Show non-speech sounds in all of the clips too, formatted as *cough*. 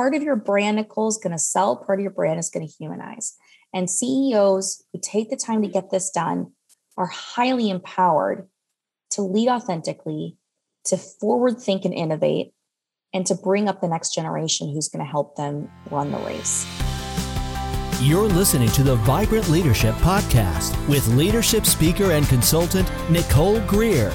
part of your brand, Nicole, is going to sell, part of your brand is going to humanize. And CEOs who take the time to get this done are highly empowered to lead authentically, to forward think and innovate, and to bring up the next generation who's going to help them run the race. You're listening to the Vibrant Leadership Podcast with leadership speaker and consultant Nicole Greer.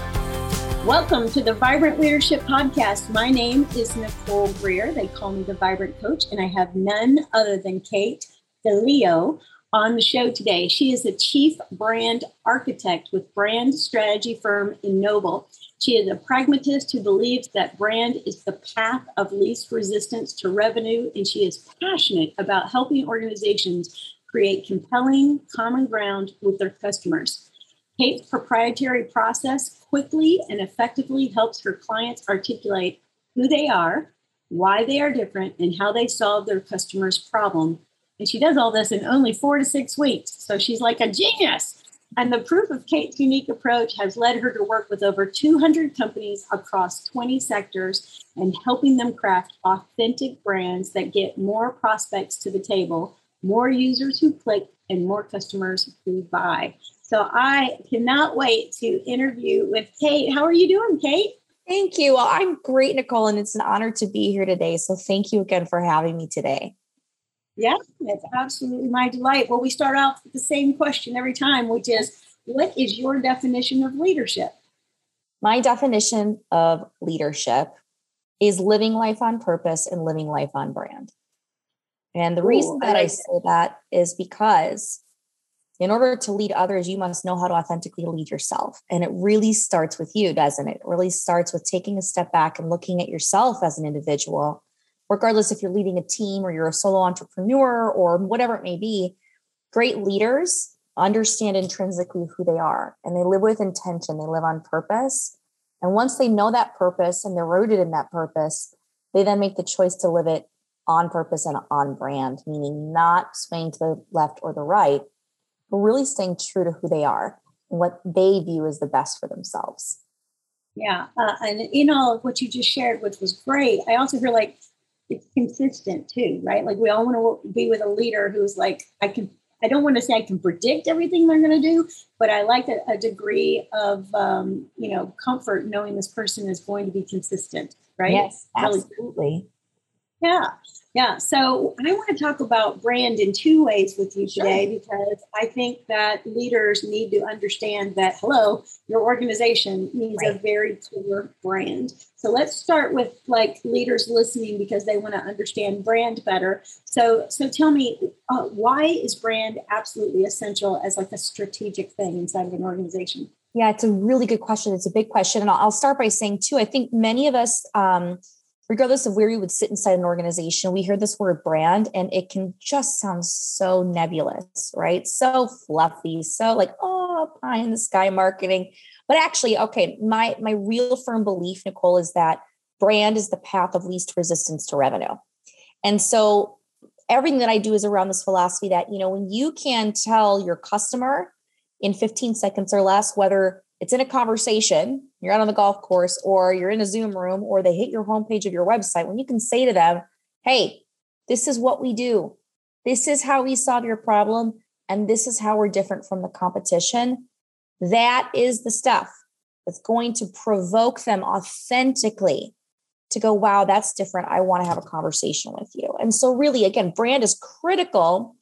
Welcome to the Vibrant Leadership Podcast. My name is Nicole Greer. They call me the Vibrant Coach, and I have none other than Kate DeLeo on the show today. She is a chief brand architect with brand strategy firm Ennoble. She is a pragmatist who believes that brand is the path of least resistance to revenue, and she is passionate about helping organizations create compelling common ground with their customers. Kate's proprietary process quickly and effectively helps her clients articulate who they are, why they are different, and how they solve their customers' problem. And she does all this in only four to six weeks. So she's like a genius. And the proof of Kate's unique approach has led her to work with over 200 companies across 20 sectors and helping them craft authentic brands that get more prospects to the table, more users who click, and more customers who buy. So I cannot wait to interview with Kate. How are you doing, Kate? Thank you. Well, I'm great, Nicole, and it's an honor to be here today. So thank you again for having me today. Yeah, it's absolutely my delight. Well, we start off with the same question every time, which is what is your definition of leadership? My definition of leadership is living life on purpose and living life on brand. And the Ooh, reason that I, like I say that is because in order to lead others, you must know how to authentically lead yourself. And it really starts with you, doesn't it? It really starts with taking a step back and looking at yourself as an individual regardless if you're leading a team or you're a solo entrepreneur or whatever it may be, great leaders understand intrinsically who they are and they live with intention, they live on purpose. And once they know that purpose and they're rooted in that purpose, they then make the choice to live it on purpose and on brand, meaning not swaying to the left or the right, but really staying true to who they are and what they view as the best for themselves. Yeah. Uh, and in all of what you just shared, which was great, I also feel like it's consistent too, right? Like we all want to be with a leader who's like, I can, I don't want to say I can predict everything they're going to do, but I like a, a degree of, um, you know, comfort knowing this person is going to be consistent, right? Yes, absolutely. Yeah. Yeah. So I want to talk about brand in two ways with you today sure. because I think that leaders need to understand that, hello, your organization needs right. a very clear brand. So let's start with like leaders listening because they want to understand brand better. So, so tell me, uh, why is brand absolutely essential as like a strategic thing inside of an organization? Yeah, it's a really good question. It's a big question. And I'll start by saying, too, I think many of us, um, regardless of where you would sit inside an organization, we hear this word brand and it can just sound so nebulous, right? So fluffy, so like, oh, pie in the sky marketing. But actually, okay, my my real firm belief, Nicole, is that brand is the path of least resistance to revenue. And so everything that I do is around this philosophy that, you know, when you can tell your customer in 15 seconds or less whether it's in a conversation, you're out on the golf course, or you're in a Zoom room, or they hit your homepage of your website, when you can say to them, hey, this is what we do, this is how we solve your problem, and this is how we're different from the competition, that is the stuff that's going to provoke them authentically to go, wow, that's different. I want to have a conversation with you. And so, really, again, brand is critical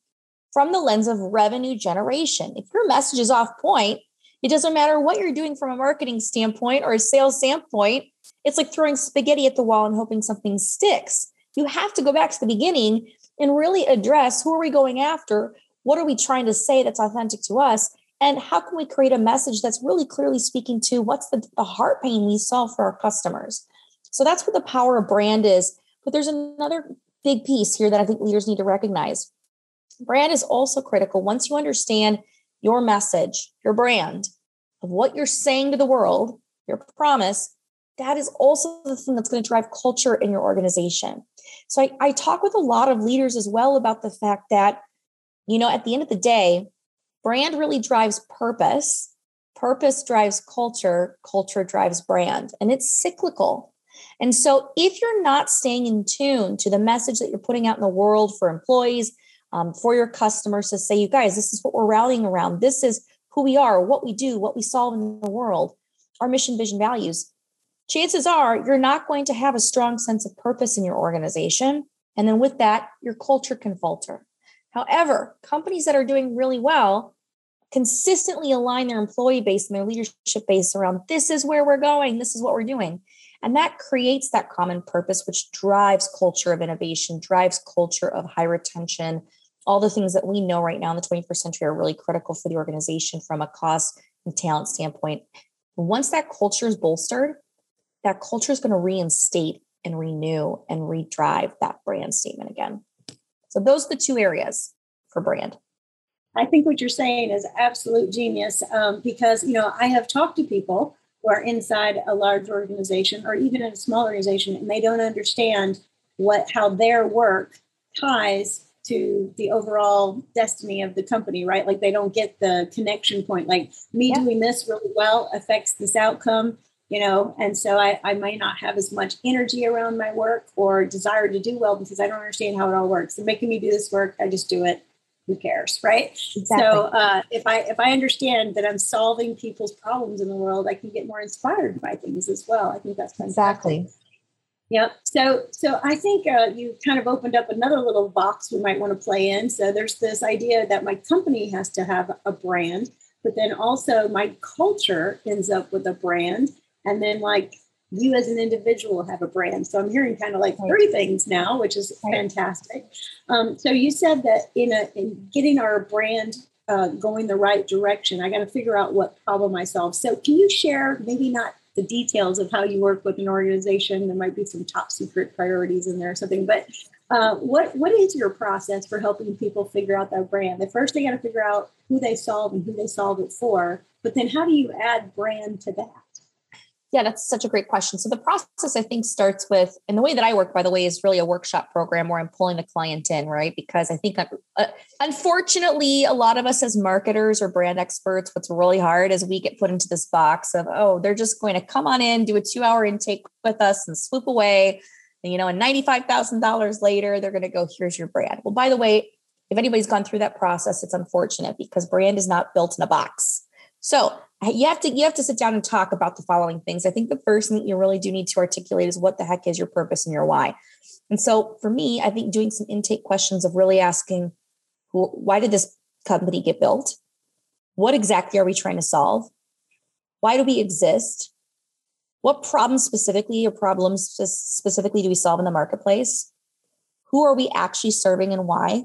from the lens of revenue generation. If your message is off point, it doesn't matter what you're doing from a marketing standpoint or a sales standpoint. It's like throwing spaghetti at the wall and hoping something sticks. You have to go back to the beginning and really address who are we going after? What are we trying to say that's authentic to us? And how can we create a message that's really clearly speaking to what's the, the heart pain we solve for our customers? So that's what the power of brand is. But there's another big piece here that I think leaders need to recognize. Brand is also critical once you understand your message, your brand, of what you're saying to the world, your promise, that is also the thing that's going to drive culture in your organization. So I, I talk with a lot of leaders as well about the fact that, you know, at the end of the day, brand really drives purpose. Purpose drives culture, culture drives brand, and it's cyclical. And so, if you're not staying in tune to the message that you're putting out in the world for employees, um, for your customers to say, you guys, this is what we're rallying around. This is who we are, what we do, what we solve in the world, our mission, vision, values. Chances are you're not going to have a strong sense of purpose in your organization. And then with that, your culture can falter. However, companies that are doing really well consistently align their employee base and their leadership base around this is where we're going, this is what we're doing. And that creates that common purpose, which drives culture of innovation, drives culture of high retention, all the things that we know right now in the 21st century are really critical for the organization from a cost and talent standpoint. Once that culture is bolstered, that culture is going to reinstate and renew and redrive that brand statement again. So those are the two areas for brand. I think what you're saying is absolute genius um, because you know I have talked to people who are inside a large organization or even in a small organization and they don't understand what how their work ties to the overall destiny of the company, right? Like they don't get the connection point. Like me yeah. doing this really well affects this outcome, you know, and so I, I might not have as much energy around my work or desire to do well because I don't understand how it all works. They're making me do this work, I just do it. Who cares, right? Exactly. So uh, if I if I understand that I'm solving people's problems in the world, I can get more inspired by things as well. I think that's fantastic. exactly Yep. So, so I think uh, you kind of opened up another little box we might want to play in. So there's this idea that my company has to have a brand, but then also my culture ends up with a brand, and then like you as an individual have a brand. So I'm hearing kind of like three things now, which is fantastic. Um, so you said that in a in getting our brand uh, going the right direction, I got to figure out what problem I solve. So can you share maybe not the details of how you work with an organization. There might be some top secret priorities in there or something. But uh, what what is your process for helping people figure out their brand? The first they got to figure out who they solve and who they solve it for. But then how do you add brand to that? Yeah, that's such a great question. So the process I think starts with, and the way that I work, by the way, is really a workshop program where I'm pulling the client in, right? Because I think, uh, unfortunately, a lot of us as marketers or brand experts, what's really hard is we get put into this box of, oh, they're just going to come on in, do a two hour intake with us, and swoop away. And, you know, and ninety five thousand dollars later, they're going to go, here's your brand. Well, by the way, if anybody's gone through that process, it's unfortunate because brand is not built in a box. So you have to you have to sit down and talk about the following things. I think the first thing you really do need to articulate is what the heck is your purpose and your why. And so for me, I think doing some intake questions of really asking why did this company get built? What exactly are we trying to solve? Why do we exist? What problems specifically or problems specifically do we solve in the marketplace? Who are we actually serving and why?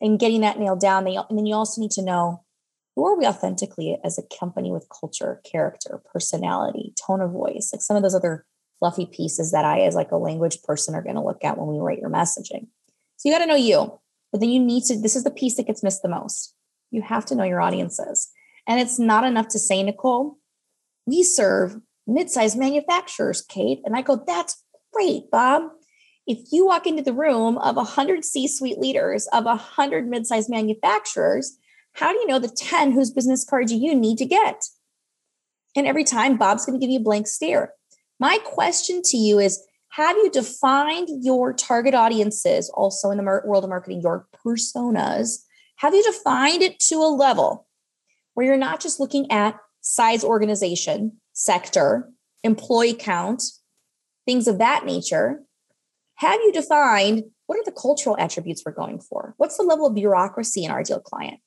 And getting that nailed down. And then you also need to know who are we authentically as a company with culture, character, personality, tone of voice, like some of those other fluffy pieces that I, as like a language person, are going to look at when we write your messaging. So you got to know you, but then you need to. This is the piece that gets missed the most. You have to know your audiences, and it's not enough to say, Nicole, we serve mid-sized manufacturers, Kate, and I go, that's great, Bob. If you walk into the room of 100 C-suite leaders of 100 mid-sized manufacturers, how do you know the 10 whose business cards you need to get? And every time Bob's going to give you a blank stare. My question to you is Have you defined your target audiences also in the world of marketing, your personas? Have you defined it to a level where you're not just looking at size organization, sector, employee count, things of that nature? Have you defined what are the cultural attributes we're going for? What's the level of bureaucracy in our ideal client?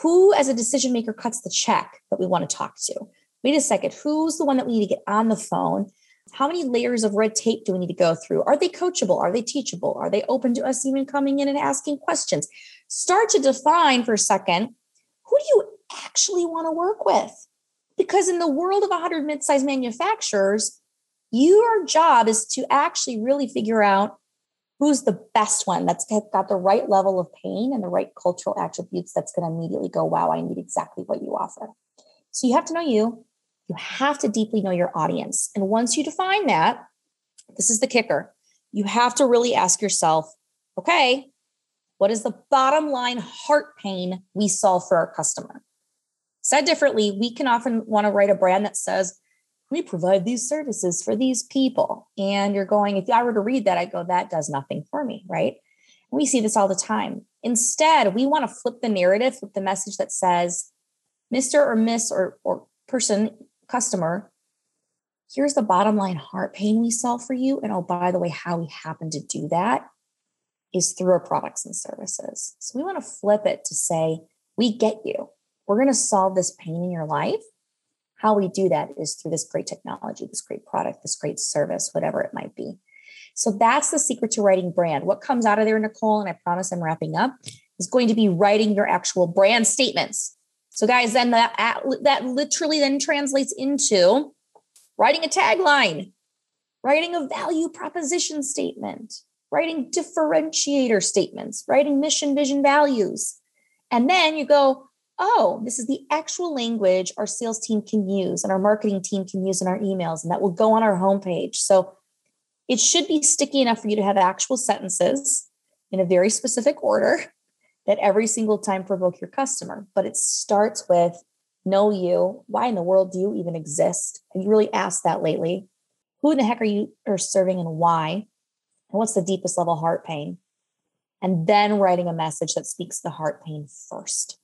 Who as a decision maker cuts the check that we want to talk to? Wait a second who's the one that we need to get on the phone? How many layers of red tape do we need to go through? Are they coachable? Are they teachable? Are they open to us even coming in and asking questions? Start to define for a second who do you actually want to work with? Because in the world of 100 mid-sized manufacturers your job is to actually really figure out who's the best one that's got the right level of pain and the right cultural attributes that's going to immediately go, wow, I need exactly what you offer. So you have to know you. You have to deeply know your audience. And once you define that, this is the kicker. You have to really ask yourself, okay, what is the bottom line heart pain we solve for our customer? Said differently, we can often want to write a brand that says, we provide these services for these people. And you're going, if I were to read that, I go, that does nothing for me, right? We see this all the time. Instead, we want to flip the narrative with the message that says, Mr. or Miss or, or person, customer, here's the bottom line heart pain we solve for you. And oh, by the way, how we happen to do that is through our products and services. So we want to flip it to say, we get you. We're going to solve this pain in your life. How we do that is through this great technology, this great product, this great service, whatever it might be. So that's the secret to writing brand. What comes out of there, Nicole, and I promise I'm wrapping up, is going to be writing your actual brand statements. So, guys, then that, that literally then translates into writing a tagline, writing a value proposition statement, writing differentiator statements, writing mission, vision, values. And then you go, oh, this is the actual language our sales team can use and our marketing team can use in our emails, and that will go on our homepage. So it should be sticky enough for you to have actual sentences in a very specific order *laughs* that every single time provoke your customer. But it starts with know you. Why in the world do you even exist? Have you really asked that lately? Who in the heck are you are serving and why? And what's the deepest level heart pain? And then writing a message that speaks the heart pain first.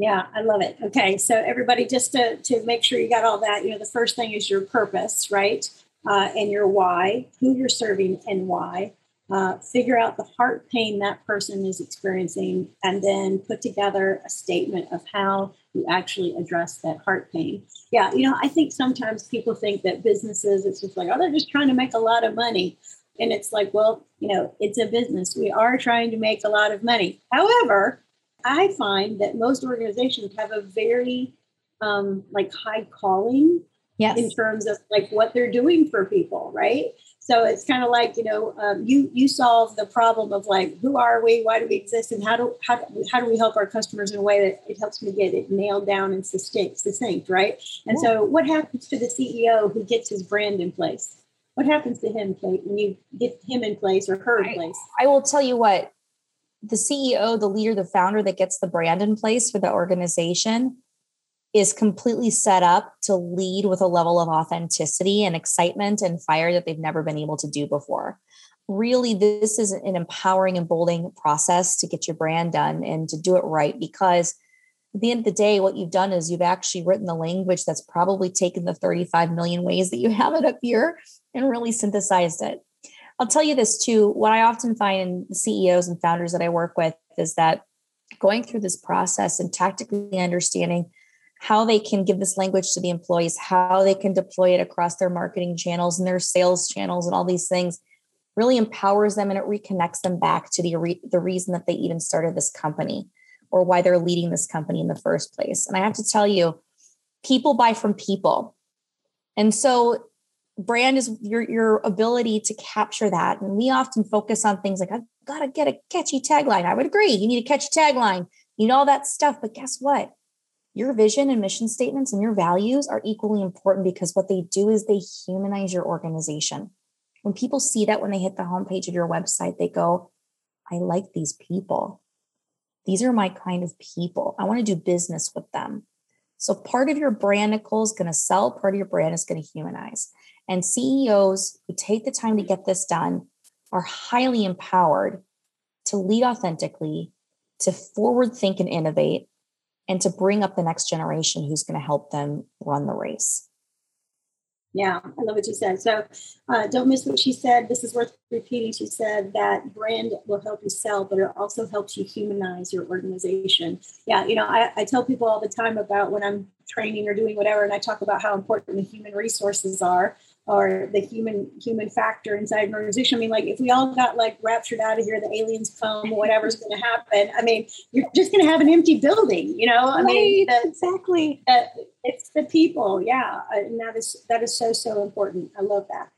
Yeah, I love it. Okay, so everybody, just to, to make sure you got all that, you know, the first thing is your purpose, right? uh, and your why, who you're serving and why. Uh, figure out the heart pain that person is experiencing, and then put together a statement of how you actually address that heart pain. Yeah, you know, I think sometimes people think that businesses, it's just like, oh, they're just trying to make a lot of money. And it's like, well, you know, it's a business. We are trying to make a lot of money. However, I find that most organizations have a very um, like high calling yes. in terms of like what they're doing for people, right? So it's kind of like you know um, you you solve the problem of like who are we, why do we exist, and how do how do, how do we help our customers in a way that it helps me get it nailed down and succinct, succinct right? And yeah. so what happens to the CEO who gets his brand in place? What happens to him, Kate, when you get him in place or her in place? I, I will tell you what the CEO, the leader, the founder that gets the brand in place for the organization is completely set up to lead with a level of authenticity and excitement and fire that they've never been able to do before. Really, this is an empowering and bolding process to get your brand done and to do it right because at the end of the day, what you've done is you've actually written the language that's probably taken the 35 million ways that you *laughs* have it up here and really synthesized it. I'll tell you this too. What I often find in CEOs and founders that I work with is that going through this process and tactically understanding how they can give this language to the employees, how they can deploy it across their marketing channels and their sales channels and all these things really empowers them and it reconnects them back to the, re- the reason that they even started this company or why they're leading this company in the first place. And I have to tell you, people buy from people. And so brand is your your ability to capture that. And we often focus on things like I've got to get a catchy tagline. I would agree. You need a catchy tagline. You know all that stuff, but guess what? your vision and mission statements and your values are equally important because what they do is they humanize your organization. When people see that when they hit the homepage of your website, they go, I like these people. These are my kind of people. I want to do business with them. So part of your brand, Nicole, is going to sell, part of your brand is going to humanize. And CEOs who take the time to get this done are highly empowered to lead authentically, to forward think and innovate, and to bring up the next generation who's going to help them run the race. Yeah, I love what you said. So uh, don't miss what she said. This is worth repeating. She said that brand will help you sell, but it also helps you humanize your organization. Yeah, you know, I, I tell people all the time about when I'm training or doing whatever, and I talk about how important the human resources are or the human human factor inside an organization. I mean, like if we all got like raptured out of here, the aliens come, whatever's going to happen. I mean, you're just going to have an empty building, you know. I right, mean, the, exactly. The, it's the people, yeah, and that is that is so so important. I love that.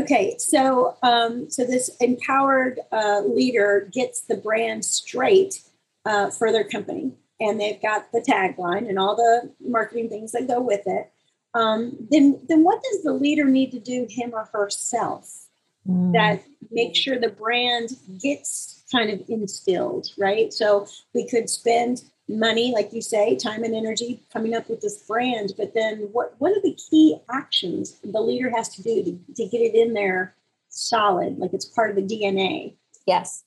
Okay, so um, so this empowered uh, leader gets the brand straight uh, for their company, and they've got the tagline and all the marketing things that go with it um, then then what does the leader need to do him or herself mm. that make sure the brand gets kind of instilled right so we could spend money, like you say, time and energy coming up with this brand. But then what, what are the key actions the leader has to do to, to get it in there solid, like it's part of the DNA? Yes.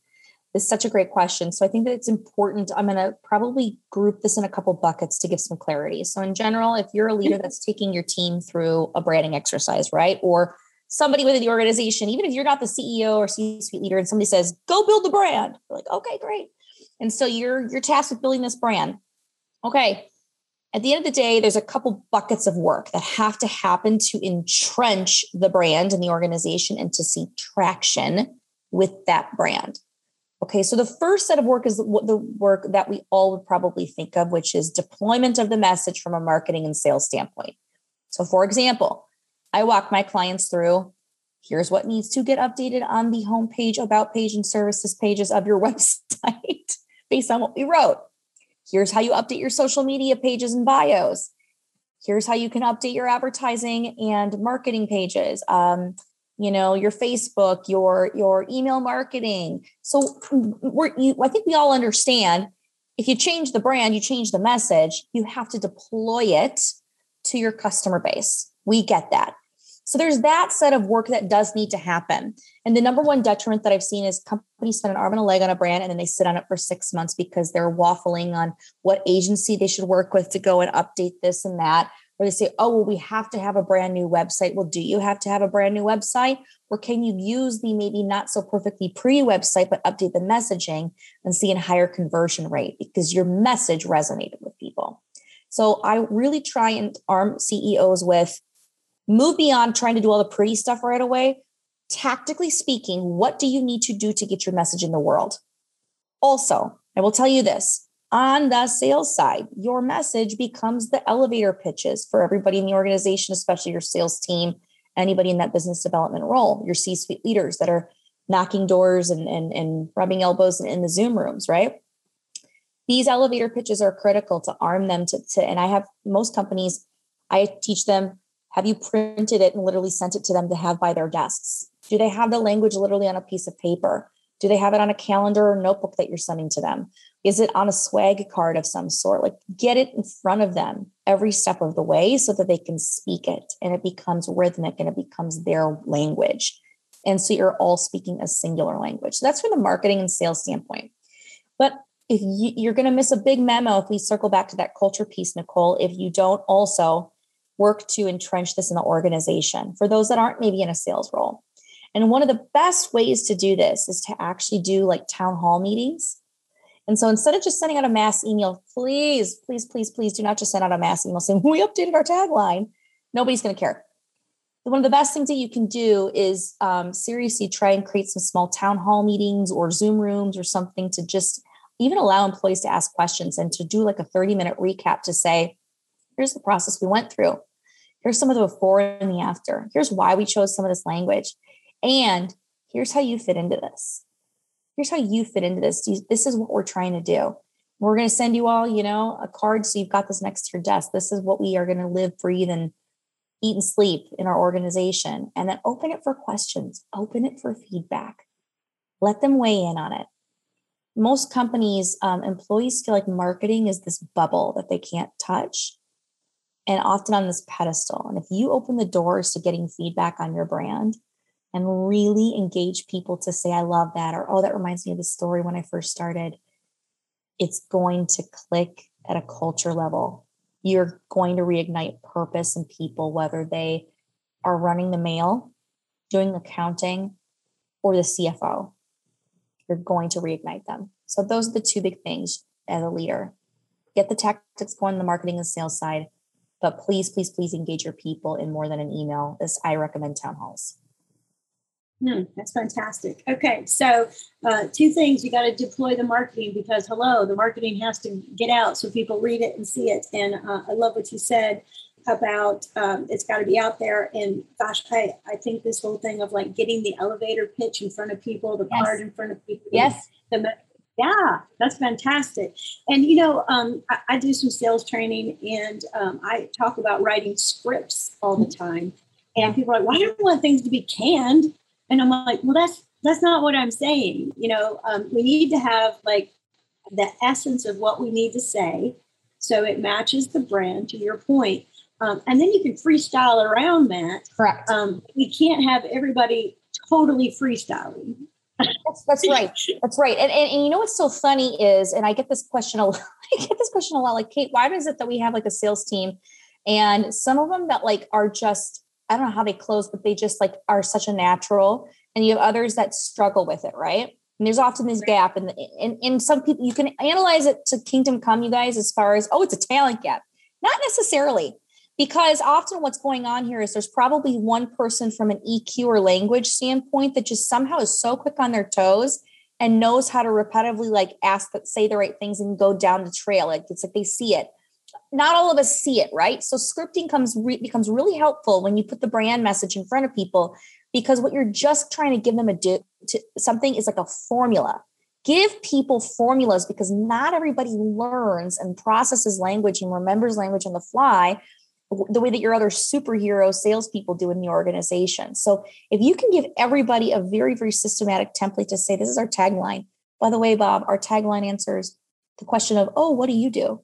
It's such a great question. So I think that it's important. I'm going to probably group this in a couple buckets to give some clarity. So in general, if you're a leader mm-hmm. that's taking your team through a branding exercise, right? Or somebody within the organization, even if you're not the CEO or C-suite leader and somebody says, go build the brand, you're like, okay, great. And so you're you're tasked with building this brand. Okay. At the end of the day, there's a couple buckets of work that have to happen to entrench the brand in the organization and to see traction with that brand. Okay, so the first set of work is the work that we all would probably think of, which is deployment of the message from a marketing and sales standpoint. So, for example, I walk my clients through here's what needs to get updated on the homepage, about page, and services pages of your *laughs* website based on what we wrote. Here's how you update your social media pages and bios. Here's how you can update your advertising and marketing pages. Um, you know your facebook your your email marketing so we're you, i think we all understand if you change the brand you change the message you have to deploy it to your customer base we get that so there's that set of work that does need to happen. And the number one detriment that I've seen is companies spend an arm and a leg on a brand and then they sit on it for six months because they're waffling on what agency they should work with to go and update this and that. Or they say, oh, well, we have to have a brand new website. Well, do you have to have a brand new website? Or can you use the maybe not so perfectly pre website, but update the messaging and see a higher conversion rate because your message resonated with people? So I really try and arm CEOs with move beyond trying to do all the pretty stuff right away. Tactically speaking, what do you need to do to get your message in the world? Also, I will tell you this on the sales side, your message becomes the elevator pitches for everybody in the organization, especially your sales team, anybody in that business development role, your C suite leaders that are knocking doors and, and, and rubbing elbows in, the Zoom rooms, right? These elevator pitches are critical to arm them to, to, and I have most companies, I teach them have you printed it and literally sent it to them to have by their desks? Do they have the language literally on a piece of paper? Do they have it on a calendar or notebook that you're sending to them? Is it on a swag card of some sort? Like get it in front of them every step of the way so that they can speak it and it becomes rhythmic and it becomes their language. And so you're all speaking a singular language. So that's from the marketing and sales standpoint. But if you, are going to miss a big memo, if we circle back to that culture piece, Nicole, if you don't also work to entrench this in the organization for those that aren't maybe in a sales role. And one of the best ways to do this is to actually do like town hall meetings. And so instead of just sending out a mass email, please, please, please, please do not just send out a mass email saying, we updated our tagline. Nobody's going to care. One of the best things that you can do is um, seriously try and create some small town hall meetings or Zoom rooms or something to just even allow employees to ask questions and to do like a 30 minute recap to say, here's the process we went through. Here's some of the before and the after. Here's why we chose some of this language. And here's how you fit into this. Here's how you fit into this. This is what we're trying to do. We're going to send you all, you know, a card so you've got this next to your desk. This is what we are going to live, breathe, and eat and sleep in our organization. And then open it for questions, open it for feedback. Let them weigh in on it. Most companies, um, employees feel like marketing is this bubble that they can't touch and often on this pedestal. And if you open the doors to getting feedback on your brand and really engage people to say, I love that, or oh, that reminds me of the story when I first started, it's going to click at a culture level. You're going to reignite purpose in people, whether they are running the mail, doing accounting, or the CFO. You're going to reignite them. So, those are the two big things as a leader get the tactics going the marketing and sales side but please, please, please engage your people in more than an email. This I recommend town halls. That's fantastic. Okay, so uh, two things: you got to deploy the marketing because hello, the marketing has to get out so people read it and see it. And uh, I love what you said about um, it's got to be out there. And gosh, I I think this whole thing of like getting the elevator pitch in front of people, the yes. card in front of people, yes, the yeah, that's fantastic. And you know, um, I, I, do some sales training, and um, I talk about writing scripts all the time. And people are like, "Why do you want things to be canned?" And I'm like, "Well, that's that's not what I'm saying. You know, um, we need to have like the essence of what we need to say so it matches the brand to your point. Um, and then you can freestyle around that. Correct. Um, we can't have everybody totally freestyling. That's, that's right. *laughs* That's right. And, and, and you know what's so funny is, and I get this question a lot. *laughs* I get this question a lot. Like, Kate, why is it that we have like a sales team, and some of them that like are just I don't know how they close, but they just like are such a natural, and you have others that struggle with it, right? And there's often this gap, and in, in some people you can analyze it to kingdom come, you guys, as far as oh, it's a talent gap. Not necessarily, because often what's going on here is there's probably one person from an EQ or language standpoint that just somehow is so quick on their toes and knows how to repetitively like ask that say the right things and go down the trail. Like it's like they see it. Not all of us see it, right? So scripting comes re- becomes really helpful when you put the brand message in front of people because what you're just trying to give them a do to something is like a formula. Give people formulas because not everybody learns and processes language and remembers language on the fly the way that your other superhero salespeople do in the organization. So if you can give everybody a very, very systematic template to say, this is our tagline. By the way, Bob, our tagline answers the question of, oh, what do you do?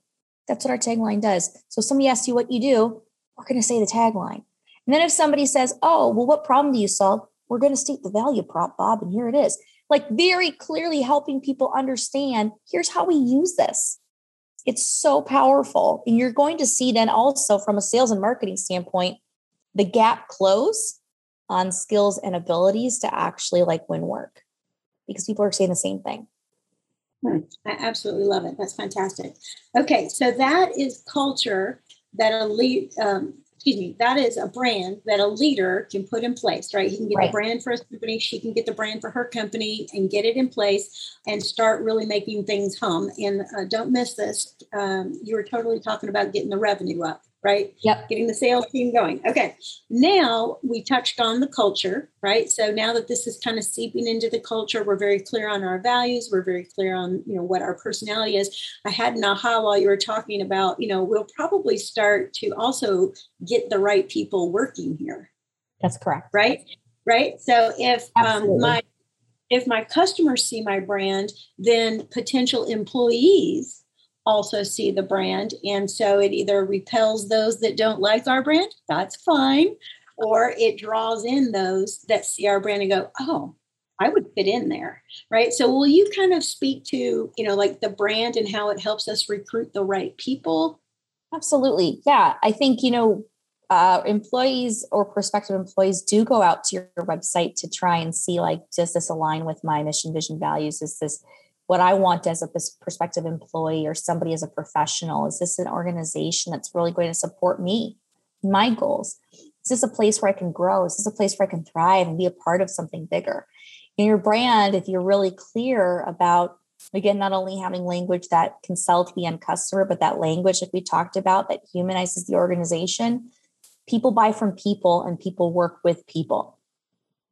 That's what our tagline does. So if somebody asks you what you do, we're going to say the tagline. And then if somebody says, oh, well, what problem do you solve? We're going to state the value prop, Bob, and here it is. Like very clearly helping people understand here's how we use this. It's so powerful. And you're going to see then also from a sales and marketing standpoint, the gap close on skills and abilities to actually like win work because people are saying the same thing. Hmm. I absolutely love it. That's fantastic. Okay, so that is culture that a lead, um, excuse me, that is a brand that a leader can put in place, right? He can get right. the brand for his company, she can get the brand for her company and get it in place and start really making things hum. And uh, don't miss this. Um, you were totally talking about getting the revenue up right? Yep. Getting the sales team going. Okay. Now we touched on the culture, right? So now that this is kind of seeping into the culture, we're very clear on our values. We're very clear on, you know, what our personality is. I had an aha while you were talking about, you know, we'll probably start to also get the right people working here. That's correct. Right. Right. So if um, my if my customers see my brand, then potential employees also see the brand. And so it either repels those that don't like our brand, that's fine, or it draws in those that see our brand and go, oh, I would fit in there. Right. So will you kind of speak to, you know, like the brand and how it helps us recruit the right people? Absolutely. Yeah. I think, you know, uh, employees or prospective employees do go out to your website to try and see like does this align with my mission vision values is this what I want as a prospective employee or somebody as a professional? Is this an organization that's really going to support me, my goals? Is this a place where I can grow? Is this a place where I can thrive and be a part of something bigger? In your brand, if you're really clear about, again, not only having language that can sell to the end customer, but that language, like we talked about, that humanizes the organization, people buy from people and people work with people.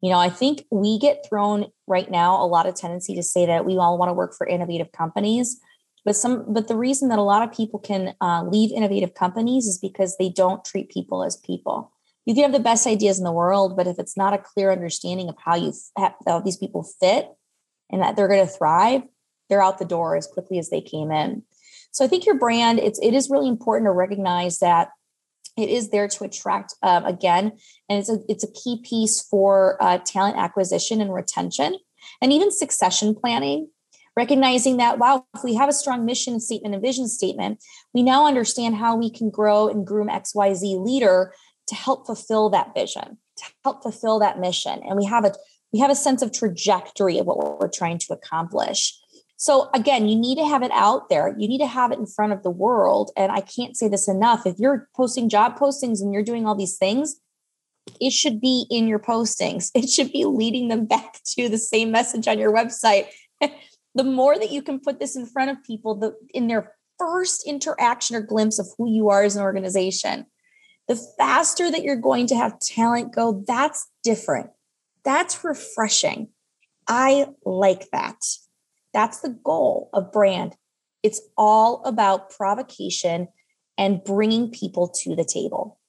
You know, I think we get thrown right now a lot of tendency to say that we all want to work for innovative companies, but some but the reason that a lot of people can uh, leave innovative companies is because they don't treat people as people. You can have the best ideas in the world, but if it's not a clear understanding of how you how these people fit and that they're going to thrive, they're out the door as quickly as they came in. So I think your brand it's it is really important to recognize that it is there to attract um, again and it's a it's a key piece for uh, talent acquisition and retention and even succession planning recognizing that wow if we have a strong mission statement and vision statement we now understand how we can grow and groom xyz leader to help fulfill that vision to help fulfill that mission. And we have a we have a sense of trajectory of what we're trying to accomplish so again, you need to have it out there. You need to have it in front of the world. And I can't say this enough. If you're posting job postings and you're doing all these things, it should be in your postings. *laughs* It should be leading them back *laughs* to the same message on your website. *laughs* the more that you can put this in front of people, the in their first interaction or glimpse of who you are as an organization, the faster that you're going to have talent go, that's different. That's refreshing. I like that. That's the goal of brand. It's all about provocation and bringing people to the table.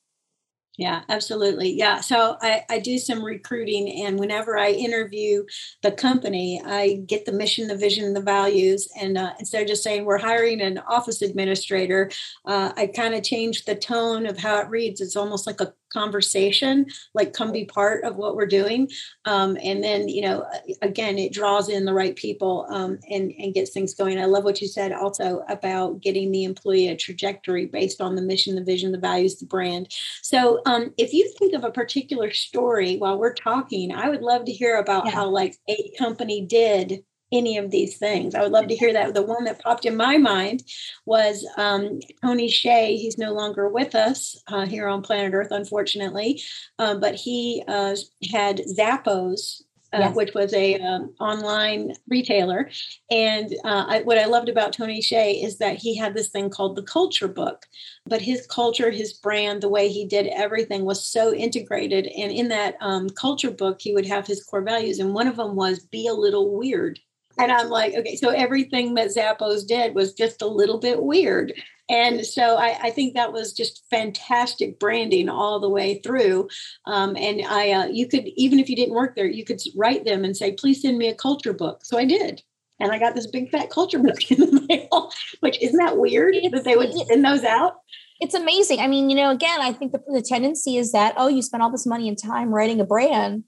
Yeah, absolutely. Yeah. So I, I do some recruiting, and whenever I interview the company, I get the mission, the vision, the values. And uh, instead of just saying we're hiring an office administrator, uh, I kind of change the tone of how it reads. It's almost like a conversation like come be part of what we're doing. Um, and then you know again it draws in the right people um, and and gets things going. I love what you said also about getting the employee a trajectory based on the mission the vision the values the brand. So um, if you think of a particular story while we're talking i would love to hear about yeah. how like a company did any of these things. I would love to hear that. The one that popped in my mind was um, Tony Hsieh. He's no longer with us uh, here on planet Earth, unfortunately, um, but he uh, had Zappos. Uh, yes. Which was a um, online retailer, and uh, I, what I loved about Tony Hsieh is that he had this thing called the Culture Book, but his culture, his brand, the way he did everything was so integrated. And in that um, Culture Book, he would have his core values, and one of them was be a little weird. And I'm like, okay, so everything that Zappos did was just a little bit weird. And so I, I think that was just fantastic branding all the way through. Um, and I, uh, you could, even if you didn't work there, you could write them and say, please send me a culture book. So I did. And I got this big fat culture book *laughs* in the mail, which isn't that weird that they would send those out? It's amazing. I mean, you know, again, I think the, the tendency is that, oh, you spent all this money and time writing a brand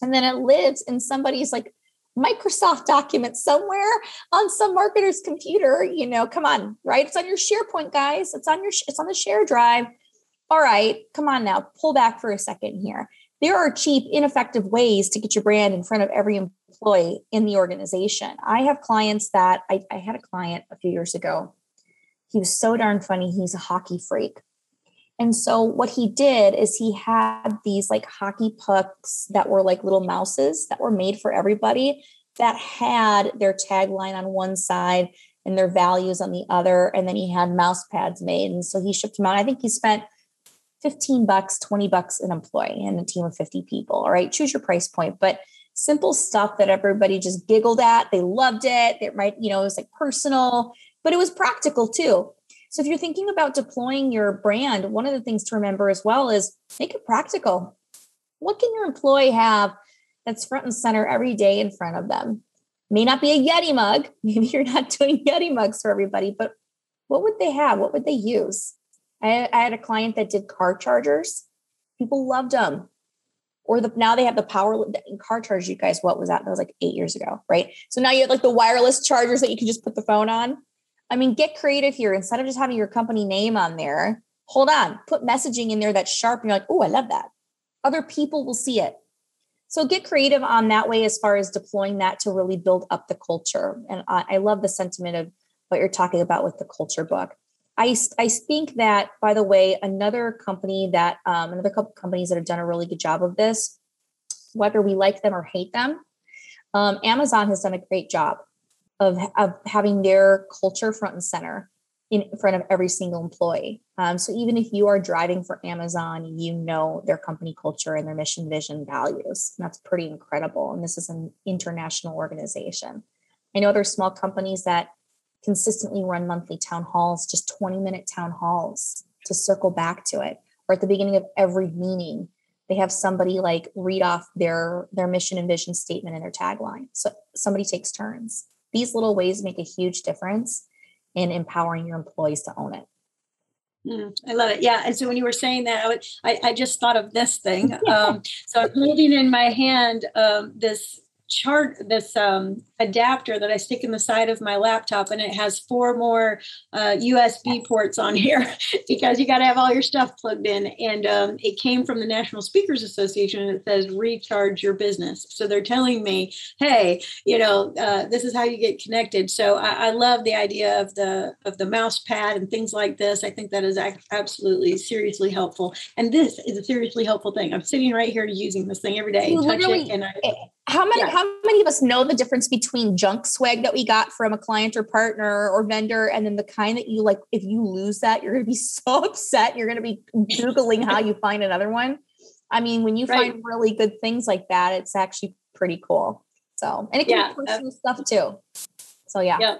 and then it lives in somebody's like Microsoft document somewhere on some marketer's computer. You know, come on, right? It's on your SharePoint, guys. It's on your it's on the share drive. All right, come on now, pull back for a second here. There are cheap, ineffective ways to get your brand in front of every employee in the organization. I have clients that I, I had a client a few years ago. He was so darn funny. He's a hockey freak. And so what he did is he had these like hockey pucks that were like little mouses that were made for everybody that had their tagline on one side and their values on the other. And then he had mouse pads made. And so he shipped them out. I think he spent 15 bucks, 20 bucks an employee and a team of 50 people. All right. Choose your price point. But simple stuff that everybody just giggled at. They loved it. It might, you know, it was like personal, but it was practical too. So if you're thinking about deploying your brand, one of the things to remember as well is make it practical. What can your employee have that's front and center every day in front of them? May not be a Yeti mug. *laughs* Maybe you're not doing Yeti mugs for everybody, but what would they have? What would they use? I, I had a client that did car chargers. People loved them. Or the now they have the power car chargers. You guys, what was that? That was like eight years ago, right? So now you have like the wireless chargers that you can just put the phone on. I mean, get creative here. Instead of just having your company name on there, hold on, put messaging in there that's sharp. And you're like, oh, I love that. Other people will see it. So get creative on that way as far as deploying that to really build up the culture. And I, I love the sentiment of what you're talking about with the culture book. I, I think that, by the way, another company that, um, another couple companies that have done a really good job of this, whether we like them or hate them, um, Amazon has done a great job of, of having their culture front and center in front of every single employee. Um, so even if you are driving for Amazon, you know their company culture and their mission, vision, values. And that's pretty incredible. And this is an international organization. I know there's small companies that consistently run monthly town halls, just 20 minute town halls to circle back to it. Or at the beginning of every meeting, they have somebody like read off their their mission and vision statement and their tagline. So somebody takes turns these little ways make a huge difference in empowering your employees to own it. Mm, I love it. Yeah. And so when you were saying that, I, would, I, I just thought of this thing. *laughs* Um, so I'm holding in my hand um, this chart this um, adapter that I stick in the side of my laptop, and it has four more uh, USB ports on here *laughs* because you got to have all your stuff plugged in. And um, it came from the National Speakers Association, and it says recharge your business. So they're telling me, hey, you know, uh, this is how you get connected. So I, I, love the idea of the of the mouse pad and things like this. I think that is absolutely seriously helpful, and this is a seriously helpful thing. I'm sitting right here using this thing every day, touch it, and I how many yeah. how many of us know the difference between junk swag that we got from a client or partner or vendor and then the kind that you like if you lose that you're going to be *laughs* so upset you're going to be googling how you find another one i mean when you right. find really good things like that it's actually pretty cool so and it can yeah. be personal uh, stuff too so yeah yeah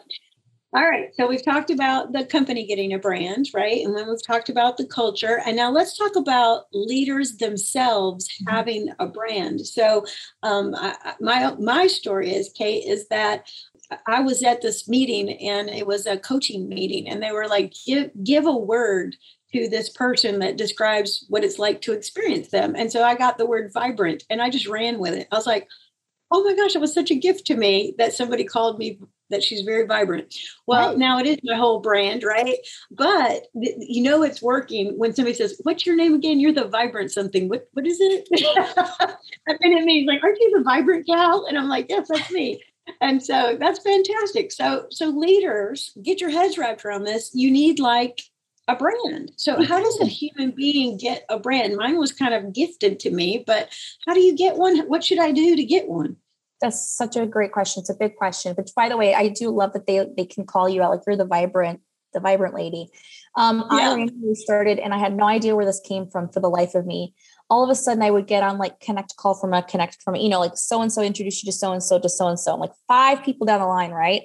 All right. So we've talked about the company getting a brand, right? And then we've talked about the culture. And now let's talk about leaders themselves mm-hmm. having a brand. So um, I, my my story is Kate is that I was at this meeting and it was a coaching meeting, and they were like, give give a word to this person that describes what it's like to experience them. And so I got the word vibrant and I just ran with it. I was like, oh my gosh, it was such a gift to me that somebody called me that she's very vibrant. Well, right. now it is my whole brand, right? But th- you know it's working when somebody says, "What's your name again?" You're the vibrant something. What what is it? I've been at like, "Aren't you the vibrant gal?" And I'm like, "Yes, that's me." And so that's fantastic. So so leaders, get your heads wrapped around this. You need like a brand. So how does a human being get a brand? Mine was kind of gifted to me, but how do you get one? What should I do to get one? That's such a great question. It's a big question. But by the way, I do love that they they can call you out like you're the vibrant, the vibrant lady. Um, yeah. I randomly started and I had no idea where this came from for the life of me. All of a sudden I would get on like connect call from a connect from, you know, like so and so introduced you to so and so to so and so. like five people down the line, right?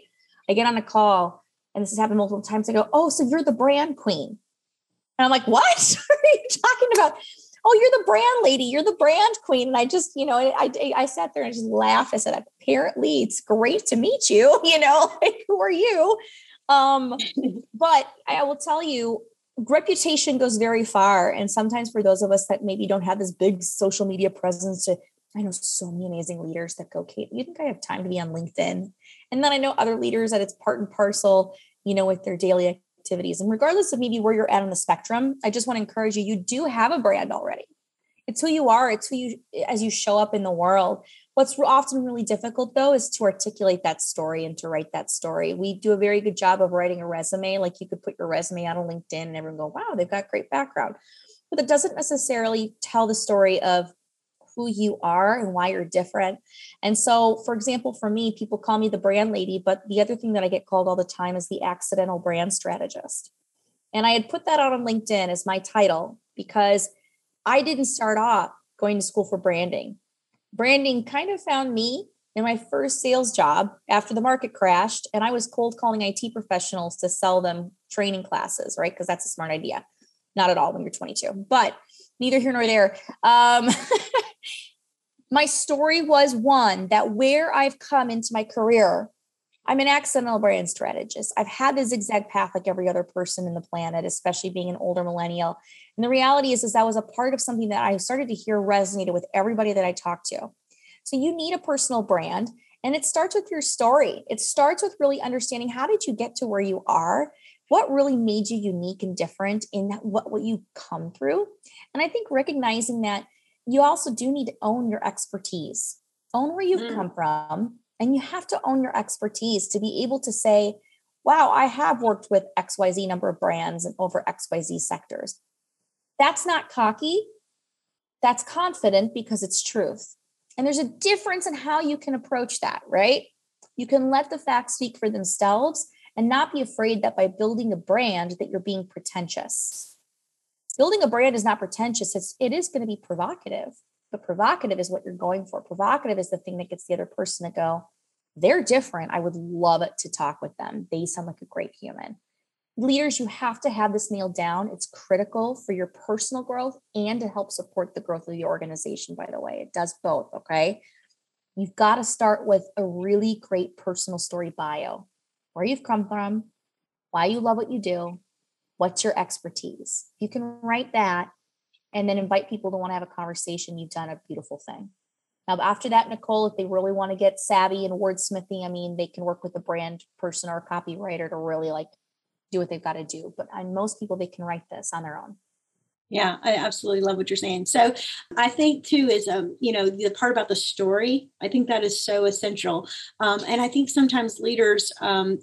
I get on a call and this has happened multiple times. I go, Oh, so you're the brand queen. And I'm like, What *laughs* are you talking about? Oh, you're the brand lady, you're the brand queen. And I just, you know, I, I, I sat there and just laughed. I said, apparently it's great to meet you, *laughs* you know, like, who are you? Um, *laughs* but I will tell you, reputation goes very far. And sometimes for those of us that maybe don't have this big social media presence to, I know so many amazing leaders that go, Kate, you think I have time to be on LinkedIn? And then I know other leaders that it's part and parcel, you know, with their daily activities. And regardless of maybe where you're at on the spectrum, I just want to encourage you, you do have a brand already. It's who you are, it's who you, as you show up in the world. What's often really difficult though is to articulate that story and to write that story. We do a very good job of writing a resume. Like you could put your resume out on LinkedIn and everyone go, wow, they've got great background. But it doesn't necessarily tell the story of who you are and why you're different. And so, for example, for me, people call me the brand lady, but the other thing that I get called all the time is the accidental brand strategist. And I had put that out on LinkedIn as my title because I didn't start off going to school for branding. Branding kind of found me in my first sales job after the market crashed, and I was cold calling IT professionals to sell them training classes, right? Because that's a smart idea. Not at all when you're 22, but neither here nor there. Um, *laughs* my story was one that where I've come into my career, I'm an accidental brand strategist. I've had the zigzag path like every other person in the planet, especially being an older millennial. And the reality is, is that was a part of something that I started to hear resonated with everybody that I talked to. So you need a personal brand. And it starts with your story. It starts with really understanding how did you get to where you are? What really made you unique and different in what, what you come through? And I think recognizing that you also do need to own your expertise, own where you've mm. come from, and you have to own your expertise to be able to say, wow, I have worked with XYZ number of brands and over XYZ sectors. That's not cocky. That's confident because it's truth. And there's a difference in how you can approach that, right? You can let the facts speak for themselves and not be afraid that by building a brand that you're being pretentious. Building a brand is not pretentious. It's it is going to be provocative, but provocative is what you're going for. Provocative is the thing that gets the other person to go, they're different. I would love it to talk with them. They sound like a great human leaders, you have to have this nailed down. It's critical for your personal growth and to help support the growth of the organization, by the way. It does both. Okay. You've got to start with a really great personal story bio where you've come from, why you love what you do, what's your expertise. You can write that and then invite people to want to have a conversation, you've done a beautiful thing. Now, after that, Nicole, if they really want to get savvy and wordsmithing, I mean, they can work with a brand person or a copywriter to really like do what they've got to do. But on most people, they can write this on their own. Yeah, I absolutely love what you're saying. So I think too is um, you know, the part about the story, I think that is so essential. Um, and I think sometimes leaders um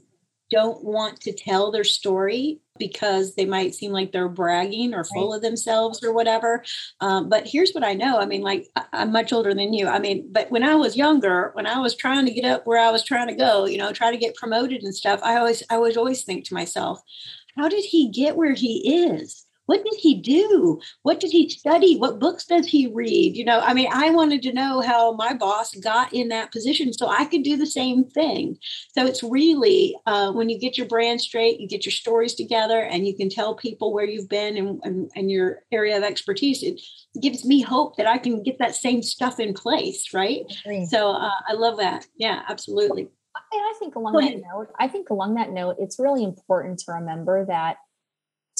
don't want to tell their story because they might seem like they're bragging or full right. of themselves or whatever. Um, but here's what I know. I mean, like I'm much older than you. I mean, but when I was younger, when I was trying to get up where I was trying to go, you know, try to get promoted and stuff, I always, I would always think to myself, how did he get where he is? What did he do? What did he study? What books does he read? You know, I mean, I wanted to know how my boss got in that position so I could do the same thing. So it's really uh, when you get your brand straight, you get your stories together, and you can tell people where you've been and, and, and your area of expertise. It gives me hope that I can get that same stuff in place, right? So uh, I love that. Yeah, absolutely. And I think along that note, I think along that note, it's really important to remember that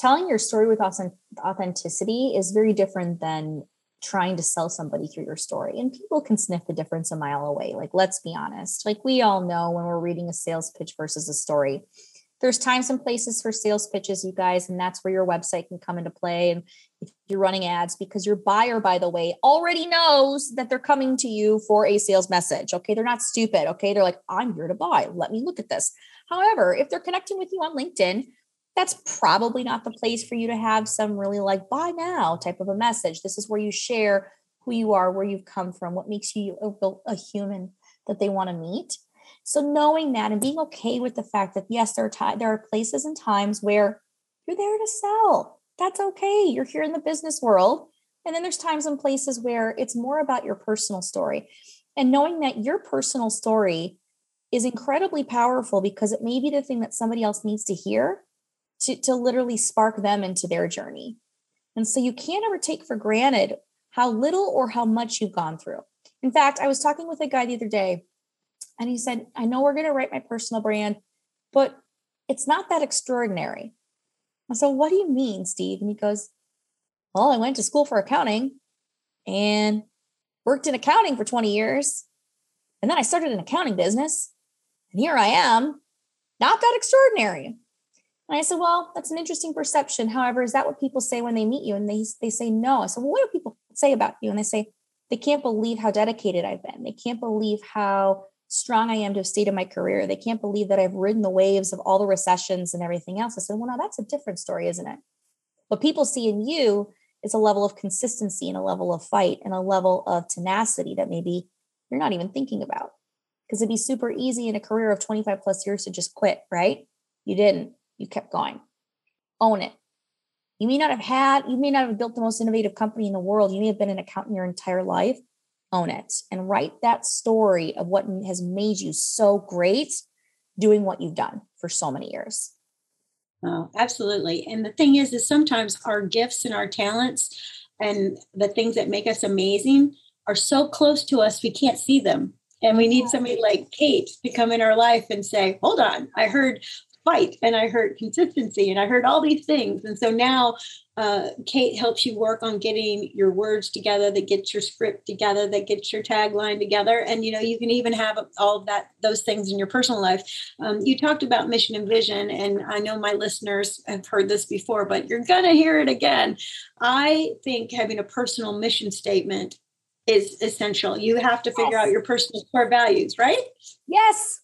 telling your story with authenticity is very different than trying to sell somebody through your story. And people can sniff the difference a mile away. Like, let's be honest. Like, we all know when we're reading a sales pitch versus a story. There's times and places for sales pitches, you guys, and that's where your website can come into play. And if you're running ads, because your buyer, by the way, already knows that they're coming to you for a sales message. Okay. They're not stupid. Okay. They're like, I'm here to buy. Let me look at this. However, if they're connecting with you on LinkedIn, that's probably not the place for you to have some really like buy now type of a message. This is where you share who you are, where you've come from, what makes you a, a human that they want to meet. So knowing that and being okay with the fact that yes, there are t- there are places and times where you're there to sell. That's okay. You're here in the business world. And then there's times and places where it's more about your personal story. And knowing that your personal story is incredibly powerful because it may be the thing that somebody else needs to hear to, to literally spark them into their journey. And so you can't ever take for granted how little or how much you've gone through. In fact, I was talking with a guy the other day and he said, I know we're going to write my personal brand, but it's not that extraordinary. I said, What do you mean, Steve? And he goes, Well, I went to school for accounting and worked in accounting for 20 years. And then I started an accounting business. And here I am. Not that extraordinary. And I said, Well, that's an interesting perception. However, is that what people say when they meet you? And they, they say no. I said, Well, what do people say about you? And they say, They can't believe how dedicated I've been. They can't believe how strong I am to have stayed in my career. They can't believe that I've ridden the waves of all the recessions and everything else. I said, Well, now that's a different story, isn't it? What people see in you is a level of consistency and a level of fight and a level of tenacity that maybe you're not even thinking about. Because it'd be super easy in a career of 25 plus years to just quit, right? You didn't you kept going. Own it. You may not have had, you may not have built the most innovative company in the world. You may have been an accountant your entire life. Own it and write that story of what has made you so great doing what you've done for so many years. Oh, absolutely. And the thing is, is sometimes our gifts and our talents and the things that make us amazing are so close to us, we can't see them. And we need somebody like Kate to come in our life and say, Hold on, I heard fight and I heard consistency and I heard all these things. And so now uh, Kate helps you work on getting your words together, that gets your script together, that gets your tagline together. And, you know, you can even have all of that, those things in your personal life. Um, you talked about mission and vision, and I know my listeners have heard this before, but you're going to hear it again. I think having a personal mission statement is essential. You have to figure yes. out your personal core values, right? Yes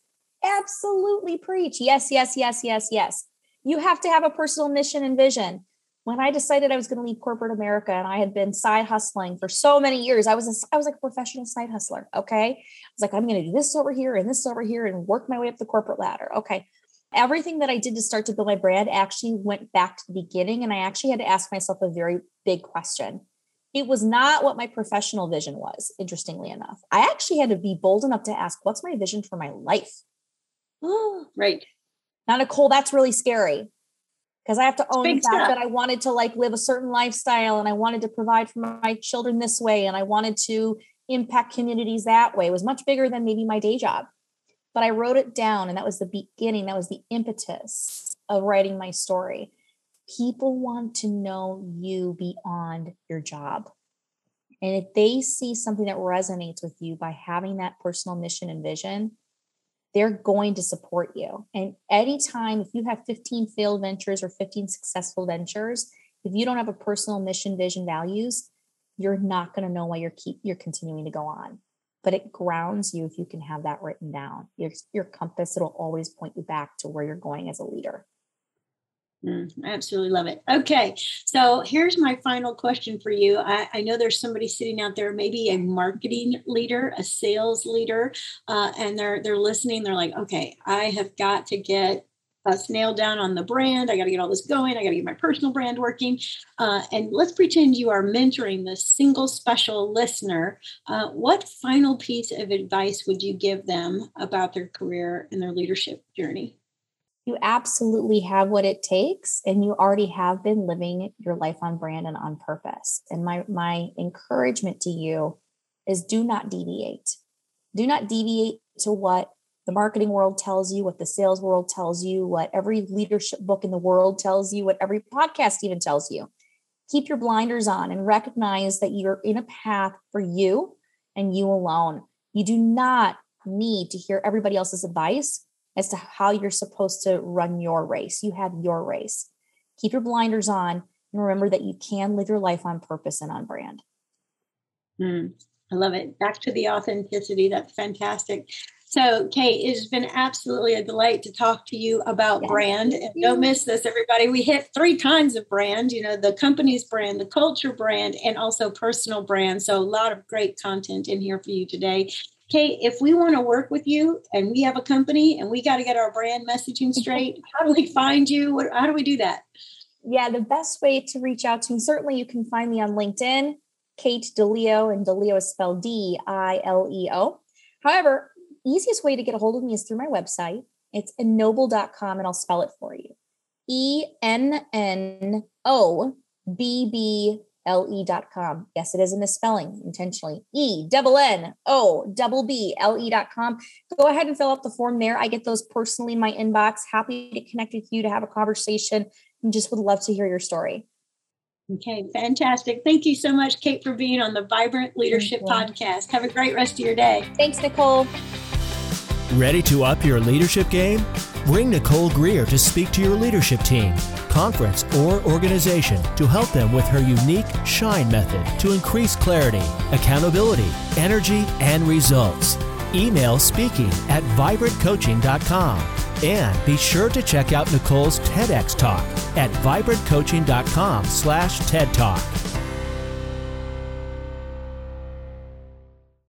absolutely preach. Yes, yes, yes, yes, yes. You have to have a personal mission and vision. When I decided I was going to leave corporate America and I had been side hustling for so many years, I was a, I was like a professional side hustler. Okay, I was like, I'm going to do this over here and this over here and work my way up the corporate ladder. Okay, everything that I did to start to build my brand actually went back to the beginning, and I actually had to ask myself a very big question. It was not what my professional vision was, interestingly enough. I actually had to be bold enough to ask, What's my vision for my life? *gasps* right. Now, Nicole, that's really scary because I have to own the fact that I wanted to like live a certain lifestyle and I wanted to provide for my children this way and I wanted to impact communities that way. It was much bigger than maybe my day job. But I wrote it down and that was the beginning, that was the impetus of writing my story. People want to know you beyond your job. And if they see something that resonates with you by having that personal mission and vision, they're going to support you. And anytime, if you have 15 failed ventures or 15 successful ventures, if you don't have a personal mission, vision, values, you're not going to know why you're keep you're continuing to go on. But it grounds you if you can have that written down. Your your compass, it'll always point you back to where you're going as a leader. Mm, I absolutely love it. Okay, so here's my final question for you. I, I, know there's somebody sitting out there, maybe a marketing leader, a sales leader, uh, and they're they're listening. They're like, okay, I have got to get us nailed down on the brand. I got to get all this going. I got to get my personal brand working. Uh, and let's pretend you are mentoring this single special listener. Uh, what final piece of advice would you give them about their career and their leadership journey? You absolutely have what it takes, and you already have been living your life on brand and on purpose. And my my encouragement to you is do not deviate. Do not deviate to what the marketing world tells you, what the sales world tells you, what every leadership book in the world tells you, what every podcast even tells you. Keep your blinders on and recognize that you're in a path for you and you alone. You do not need to hear everybody else's advice as to how you're supposed to run your race. You have your race. Keep your blinders on and remember that you can live your life on purpose and on brand. Mm, I love it. Back to the authenticity. That's fantastic. So, Kate, it's been absolutely a delight to talk to you about yes. brand. And don't miss this, everybody. We hit three kinds of brand you know, the company's brand, the culture brand, and also personal brand. So, a lot of great content in here for you today. Kate, if we want to work with you and we have a company and we got to get our brand messaging *laughs* straight, how do we find you? How do we do that? Yeah, the best way to reach out to me, certainly you can find me on LinkedIn, Kate DiLeo, and DiLeo is spelled D I L E O. However, easiest way to get a hold of me is through my website. It's ennobble.com and I'll spell it for you. E N N O B B L E.com. Yes, it is a misspelling intentionally. E double N O double B L E.com. Go ahead and fill out the form there. I get those personally in my inbox. Happy to connect with you to have a conversation and just would love to hear your story. Okay, fantastic. Thank you so much, Kate, for being on the Vibrant Leadership Podcast. Have a great rest of your day. Thanks, Nicole. Ready to up your leadership game? Bring Nicole Greer to speak to your leadership team, conference, or organization to help them with her unique SHINE method to increase clarity, accountability, energy, and results. Email speaking at vibrantcoaching.com. And be sure to check out Nicole's TEDx talk at vibrantcoaching.com slash TED Talk.